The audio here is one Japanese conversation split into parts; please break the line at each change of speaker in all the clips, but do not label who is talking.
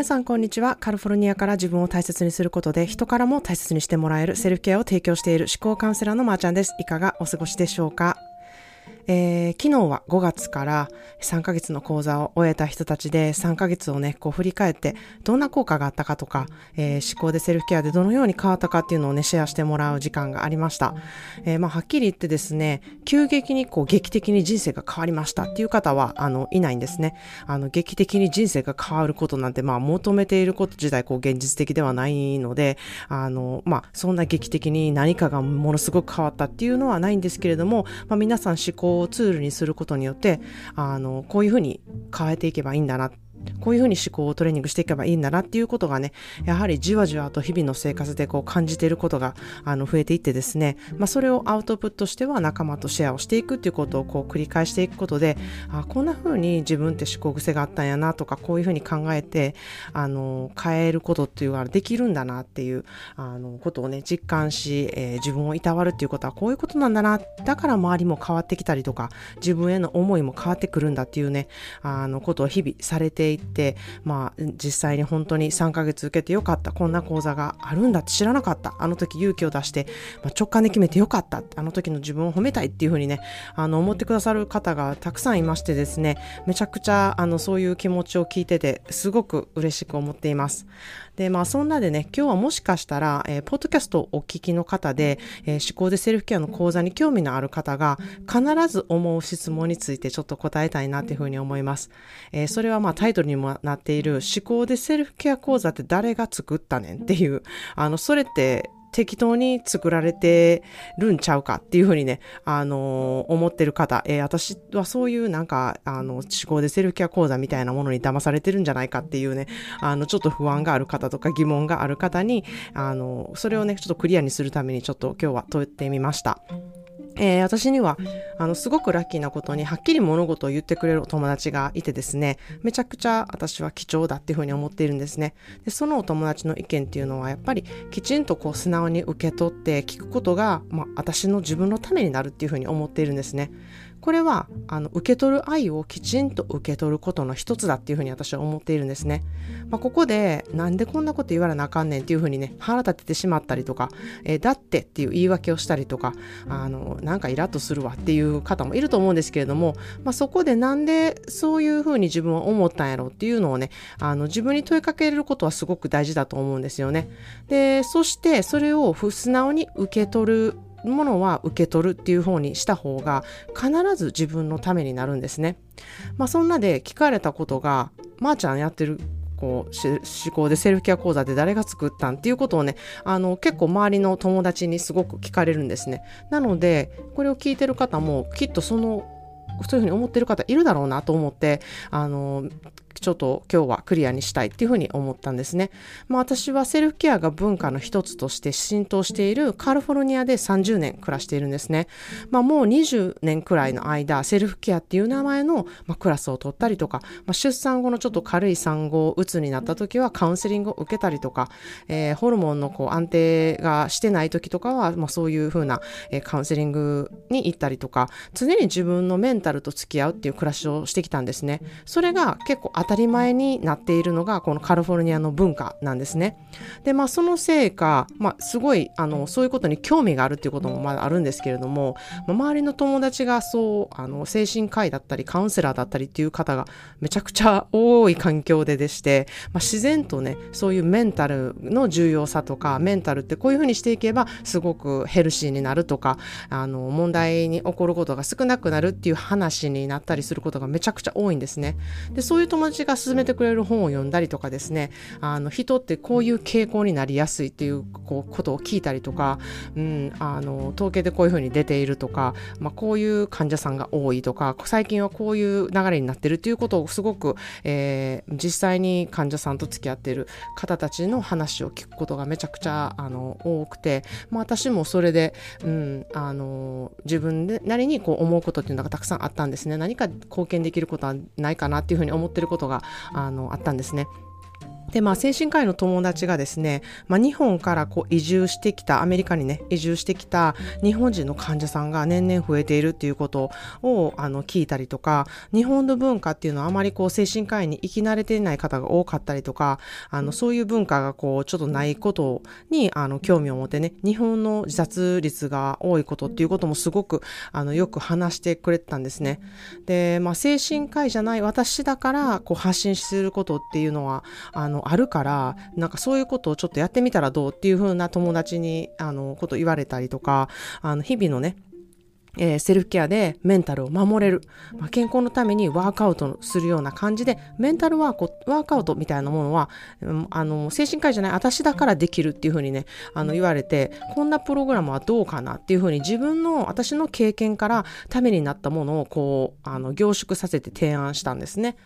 皆さんこんにちは。カリフォルニアから自分を大切にすることで人からも大切にしてもらえるセルフケアを提供している思考カウンセラーのまーちゃんです。いかがお過ごしでしょうか？えー、昨日は5月から3ヶ月の講座を終えた人たちで3ヶ月をね、こう振り返ってどんな効果があったかとか、えー、思考でセルフケアでどのように変わったかっていうのをね、シェアしてもらう時間がありました。えー、まあ、はっきり言ってですね、急激にこう劇的に人生が変わりましたっていう方は、あの、いないんですね。あの、劇的に人生が変わることなんて、まあ、求めていること自体、こう、現実的ではないので、あの、まあ、そんな劇的に何かがものすごく変わったっていうのはないんですけれども、まあ、皆さん思考ツールにすることによってあのこういうふうに変えていけばいいんだなっこういうふうに思考をトレーニングしていけばいいんだなっていうことがね、やはりじわじわと日々の生活でこう感じていることがあの増えていってですね、まあ、それをアウトプットしては仲間とシェアをしていくっていうことをこう繰り返していくことで、あこんなふうに自分って思考癖があったんやなとか、こういうふうに考えて、あの、変えることっていうのができるんだなっていう、あの、ことをね、実感し、えー、自分をいたわるっていうことはこういうことなんだな、だから周りも変わってきたりとか、自分への思いも変わってくるんだっていうね、あの、ことを日々されていって、まあ、実際に本当に3ヶ月受けてよかった。こんな講座があるんだって知らなかった。あの時勇気を出して、まあ、直感で決めてよかった。あの時の自分を褒めたいっていうふうにね、あの、思ってくださる方がたくさんいましてですね、めちゃくちゃ、あの、そういう気持ちを聞いてて、すごく嬉しく思っています。で、まあ、そんなでね、今日はもしかしたら、えー、ポッドキャストをお聞きの方で、えー、思考でセルフケアの講座に興味のある方が、必ず思う質問についてちょっと答えたいなっていうふうに思います。えー、それはまあ、タイトルにもなっている、思考でセルフケア講座って誰が作ったねんっていう、あの、それって適当に作られてるんちゃうかっていうふうにね、あのー、思ってる方、えー、私はそういうなんか、あの、思考でセルフケア講座みたいなものに騙されてるんじゃないかっていうね、あの、ちょっと不安がある方とか疑問がある方に、あの、それをね、ちょっとクリアにするためにちょっと今日は問ってみました。えー、私には、あの、すごくラッキーなことに、はっきり物事を言ってくれるお友達がいてですね、めちゃくちゃ私は貴重だっていうふうに思っているんですね。で、そのお友達の意見っていうのは、やっぱりきちんとこう素直に受け取って聞くことが、まあ、私の自分のためになるっていうふうに思っているんですね。これはあの受け取る愛をきちんと受け取ることの一つだっていうふうに私は思っているんですね。まあ、ここでなんでこんなこと言われなあかんねんっていうふうにね腹立ててしまったりとか、えー、だってっていう言い訳をしたりとかあのなんかイラッとするわっていう方もいると思うんですけれども、まあ、そこでなんでそういうふうに自分は思ったんやろうっていうのをねあの自分に問いかけることはすごく大事だと思うんですよね。でそしてそれを素直に受け取るものは受け取るっていう方にした方が必ず自分のためになるんですね。まあそんなで聞かれたことが、まー、あ、ちゃんやってるこう思考でセルフケア講座で誰が作ったんっていうことをねあの結構周りの友達にすごく聞かれるんですねなのでこれを聞いてる方もきっとそのそういうふうに思ってる方いるだろうなと思ってあのちょっと今日はクリアにしたいっていうふうに思ったんですね。まあ私はセルフケアが文化の一つとして浸透しているカリフォルニアで30年暮らしているんですね。まあもう20年くらいの間、セルフケアっていう名前の、まあ、クラスを取ったりとか、まあ、出産後のちょっと軽い産後うつになった時はカウンセリングを受けたりとか、えー、ホルモンのこう安定がしてない時とかは、まあそういうふうな、え、カウンセリングに行ったりとか、常に自分のメンタルと付き合うっていう暮らしをしてきたんですね。それが結構当たり前になっているのがこのカリフォルニアの文化なんですね。で、まあそのせいか、まあすごいあのそういうことに興味があるっていうこともまだあるんですけれども、まあ、周りの友達がそうあの精神科医だったりカウンセラーだったりっていう方がめちゃくちゃ多い環境ででして、まあ、自然とねそういうメンタルの重要さとかメンタルってこういうふうにしていけばすごくヘルシーになるとかあの問題に起こることが少なくなるっていう話になったりすることがめちゃくちゃ多いんですね。でそういう友達が勧めてくれる本を読んだりとかですねあの人ってこういう傾向になりやすいっていうこうことを聞いたりとか、うん、あの統計でこういうふうに出ているとか、まあ、こういう患者さんが多いとか最近はこういう流れになってるっていうことをすごく、えー、実際に患者さんと付き合っている方たちの話を聞くことがめちゃくちゃあの多くて、まあ、私もそれで、うん、あの自分でなりにこう思うことっていうのがたくさんあったんですね。何か貢献できることはないかなっていうふうに思ってることがあのあったんですね。で、まあ、精神科医の友達がですね、まあ、日本からこう移住してきた、アメリカにね、移住してきた日本人の患者さんが年々増えているっていうことをあの聞いたりとか、日本の文化っていうのはあまりこう精神科医に生き慣れていない方が多かったりとか、あのそういう文化がこうちょっとないことにあの興味を持ってね、日本の自殺率が多いことっていうこともすごくあのよく話してくれてたんですね。で、まあ、精神科医じゃない私だからこう発信することっていうのは、あののあるからなんかそういうことをちょっとやってみたらどうっていう風な友達にあのこと言われたりとかあの日々のねえー、セルフケアでメンタルを守れる、まあ、健康のためにワークアウトするような感じでメンタルワークワークアウトみたいなものは、あの精神科医じゃない私だからできるっていうふうにねあの言われてこんなプログラムはどうかなっていうふうに自分の私の経験からためになったものをこうあの凝縮させて提案したんですね。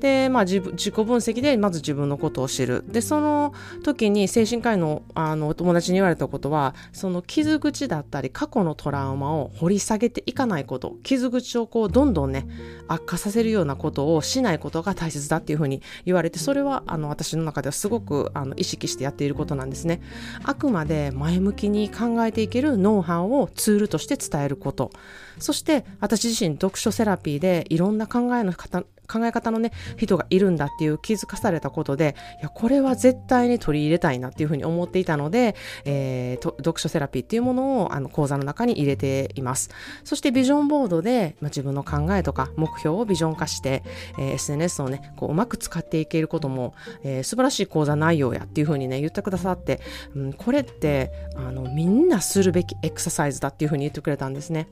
でまあ自自己分析でまず自分のことを知る。でその時に精神科医のあのお友達に言われたことはその傷口だったり過去のトラウマを掘り下げていかないこと、傷口をこうどんどんね、悪化させるようなことをしないことが大切だっていうふうに言われて、それはあの私の中ではすごくあの意識してやっていることなんですね。あくまで前向きに考えていけるノウハウをツールとして伝えること。そして私自身読書セラピーでいろんな考えの方考え方のね、人がいるんだっていう気づかされたことで、いや、これは絶対に取り入れたいなっていうふうに思っていたので、えー、読書セラピーっていうものをあの講座の中に入れています。そしてビジョンボードで、まあ、自分の考えとか目標をビジョン化して、えー、SNS をね、こううまく使っていけることも、えー、素晴らしい講座内容やっていうふうにね、言ってくださって、うん、これって、あの、みんなするべきエクササイズだっていうふうに言ってくれたんですね。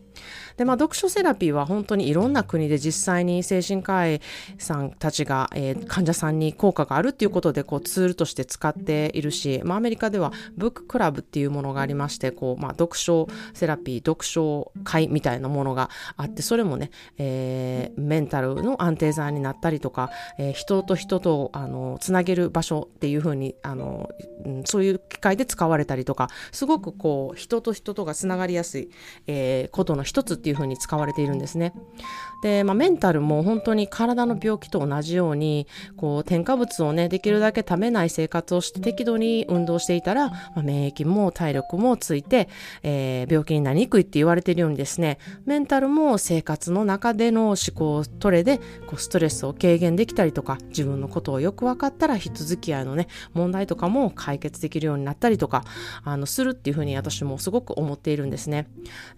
で、まあ、読書セラピーは本当にいろんな国で実際に精神科医さんたちが、えー、患者さんに効果があるっていうことでこうツールとして使っているし、まあ、アメリカではブッククラブっていうものがありましてこう、まあ、読書セラピー読書会みたいなものがあってそれもね、えー、メンタルの安定剤になったりとか、えー、人と人とあのつなげる場所っていうふうにあの、うん、そういう機会で使われたりとかすごくこう人と人とがつながりやすい、えー、ことの一つっていうふうに使われているんですね。で、まあ、メンタルも本当に体の病気と同じように、こう、添加物をね、できるだけ食べない生活をして適度に運動していたら、まあ、免疫も体力もついて、えー、病気になりにくいって言われているようにですね、メンタルも生活の中での思考トレで、こう、ストレスを軽減できたりとか、自分のことをよく分かったら人付き合いのね、問題とかも解決できるようになったりとか、あの、するっていうふうに私もすごく思っているんですね。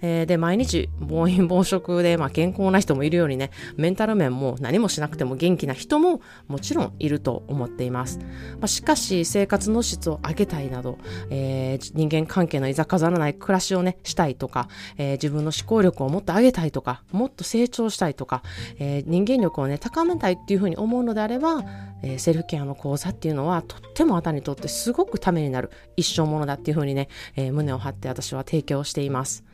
えー、で、毎日暴飲暴食で、まあ、健康な人もいるようにね、メンタル面も何もしなくても元気な人ももちろんいると思っています。まあ、しかし、生活の質を上げたいなど、えー、人間関係のいざ飾らない暮らしをね、したいとか、えー、自分の思考力をもっと上げたいとか、もっと成長したいとか、えー、人間力をね、高めたいっていうふうに思うのであれば、えセルフケアの講座っていうのはとってもあなたにとってすごくためになる一生ものだっていうふうにね、え胸を張って私は提供しています。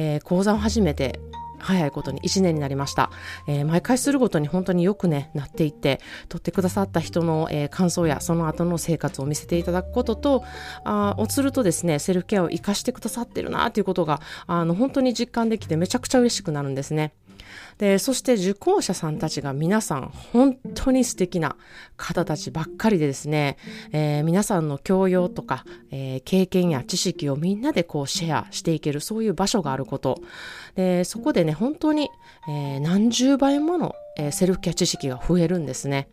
えー、講座を始めて早いことに1年になりました。えー、毎回するごとに本当によくね、なっていって、撮ってくださった人の、えー、感想やその後の生活を見せていただくことと、あをするとですね、セルフケアを活かしてくださってるなということが、あの、本当に実感できてめちゃくちゃ嬉しくなるんですね。で、そして受講者さんたちが皆さん本当に素敵な方たちばっかりでですね、えー、皆さんの教養とか、えー、経験や知識をみんなでこうシェアしていけるそういう場所があること。で、そこでね、本当に、えー、何十倍ものえセルフケア知識が増えるんですね。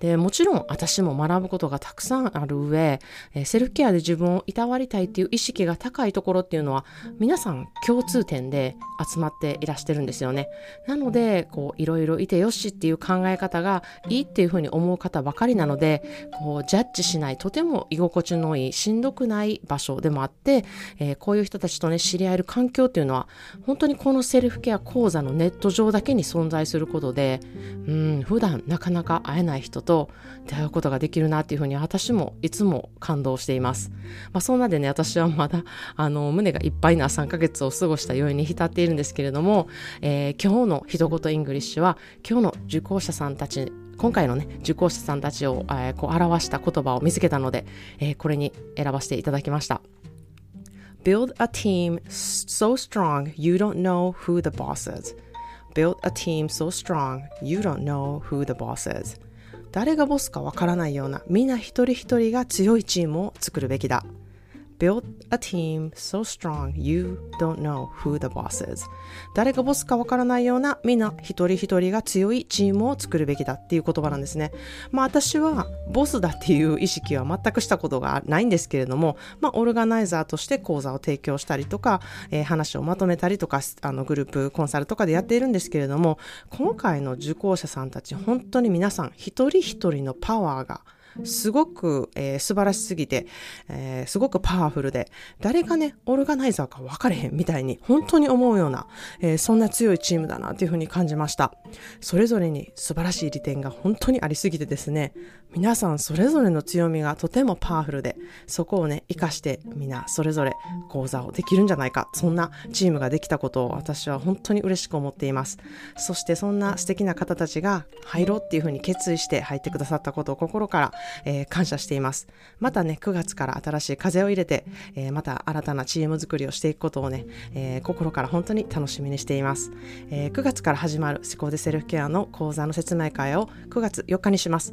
で、もちろん私も学ぶことがたくさんある上、えセルフケアで自分をいたわりたいっていう意識が高いところっていうのは皆さん共通点で集まっていらしてるんですよね。なので、こう、いろいろいてよしっていう考え方がいいっていうふうに思う方ばかりなので、こう、ジャッジしない、とても居心地のいい、しんどくない場所でもあって、えー、こういう人たちとね、知り合える環境っていうのは、本当にこのセルフケア講座のネット上だけに存在することで、うん、普段なかなか会えない人と出会うことができるなっていうふうに私もいつも感動しています。まあ、そんなでね、私はまだ、あの、胸がいっぱいな3ヶ月を過ごしたように浸っているんですけれども、えー、今日の一言 English は、今日の受講者さんたち今回のね、受講者さんたちを、えー、こう表した言葉を見つけたので、えー、これに選ばせていただきました。Build a team so strong you don't know who the boss is. Build a team so strong you don't know who the boss is 誰がボスかわからないようなみんな一人一人が強いチームを作るべきだ。Build a team so strong you don't know who the boss is. 誰がボスかわからないようなみんな一人一人が強いチームを作るべきだっていう言葉なんですね。まあ私はボスだっていう意識は全くしたことがないんですけれども、まあオルガナイザーとして講座を提供したりとか、えー、話をまとめたりとか、あのグループコンサルとかでやっているんですけれども、今回の受講者さんたち本当に皆さん一人一人のパワーがすごく、えー、素晴らしすぎて、えー、すごくパワフルで、誰がね、オルガナイザーか分かれへんみたいに、本当に思うような、えー、そんな強いチームだなというふうに感じました。それぞれに素晴らしい利点が本当にありすぎてですね、皆さんそれぞれの強みがとてもパワフルで、そこをね、活かしてみんなそれぞれ講座をできるんじゃないか、そんなチームができたことを私は本当に嬉しく思っています。そしてそんな素敵な方たちが入ろうっていうふうに決意して入ってくださったことを心からえー、感謝しています。またね、9月から新しい風を入れて、えー、また新たなチーム作りをしていくことをね、えー、心から本当に楽しみにしています。え9月から始まる思考でセルフケアの講座の説明会を9月4日にします。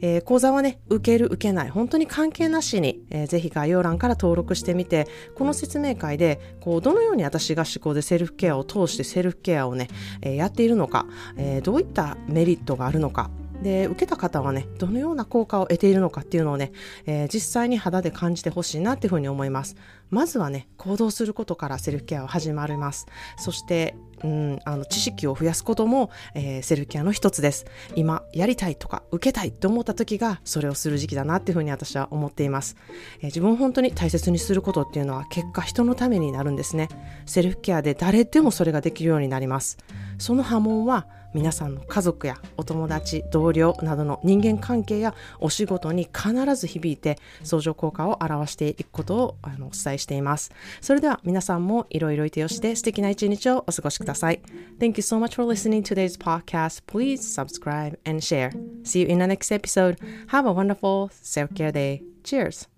え講座はね、受ける、受けない、本当に関係なしに、えー、ぜひ概要欄から登録してみて、この説明会で、こう、どのように私が思考でセルフケアを通してセルフケアをね、えやっているのか、えどういったメリットがあるのか、で、受けた方はね、どのような効果を得ているのかっていうのをね、えー、実際に肌で感じてほしいなっていうふうに思います。まずはね、行動することからセルフケアは始まります。そして、うん、あの知識を増やすことも、えー、セルフケアの一つです。今、やりたいとか、受けたいって思った時が、それをする時期だなっていうふうに私は思っています。えー、自分を本当に大切にすることっていうのは、結果人のためになるんですね。セルフケアで誰でもそれができるようになります。その波紋は、皆さんの家族やお友達、同僚などの人間関係やお仕事に必ず響いて相乗効果を表していくことをあのお伝えしています。それでは皆さんもいろいろいてよして素敵な一日をお過ごしください。Thank you so much for listening to today's podcast. Please subscribe and share. See you in the next episode. Have a wonderful self-care day. Cheers!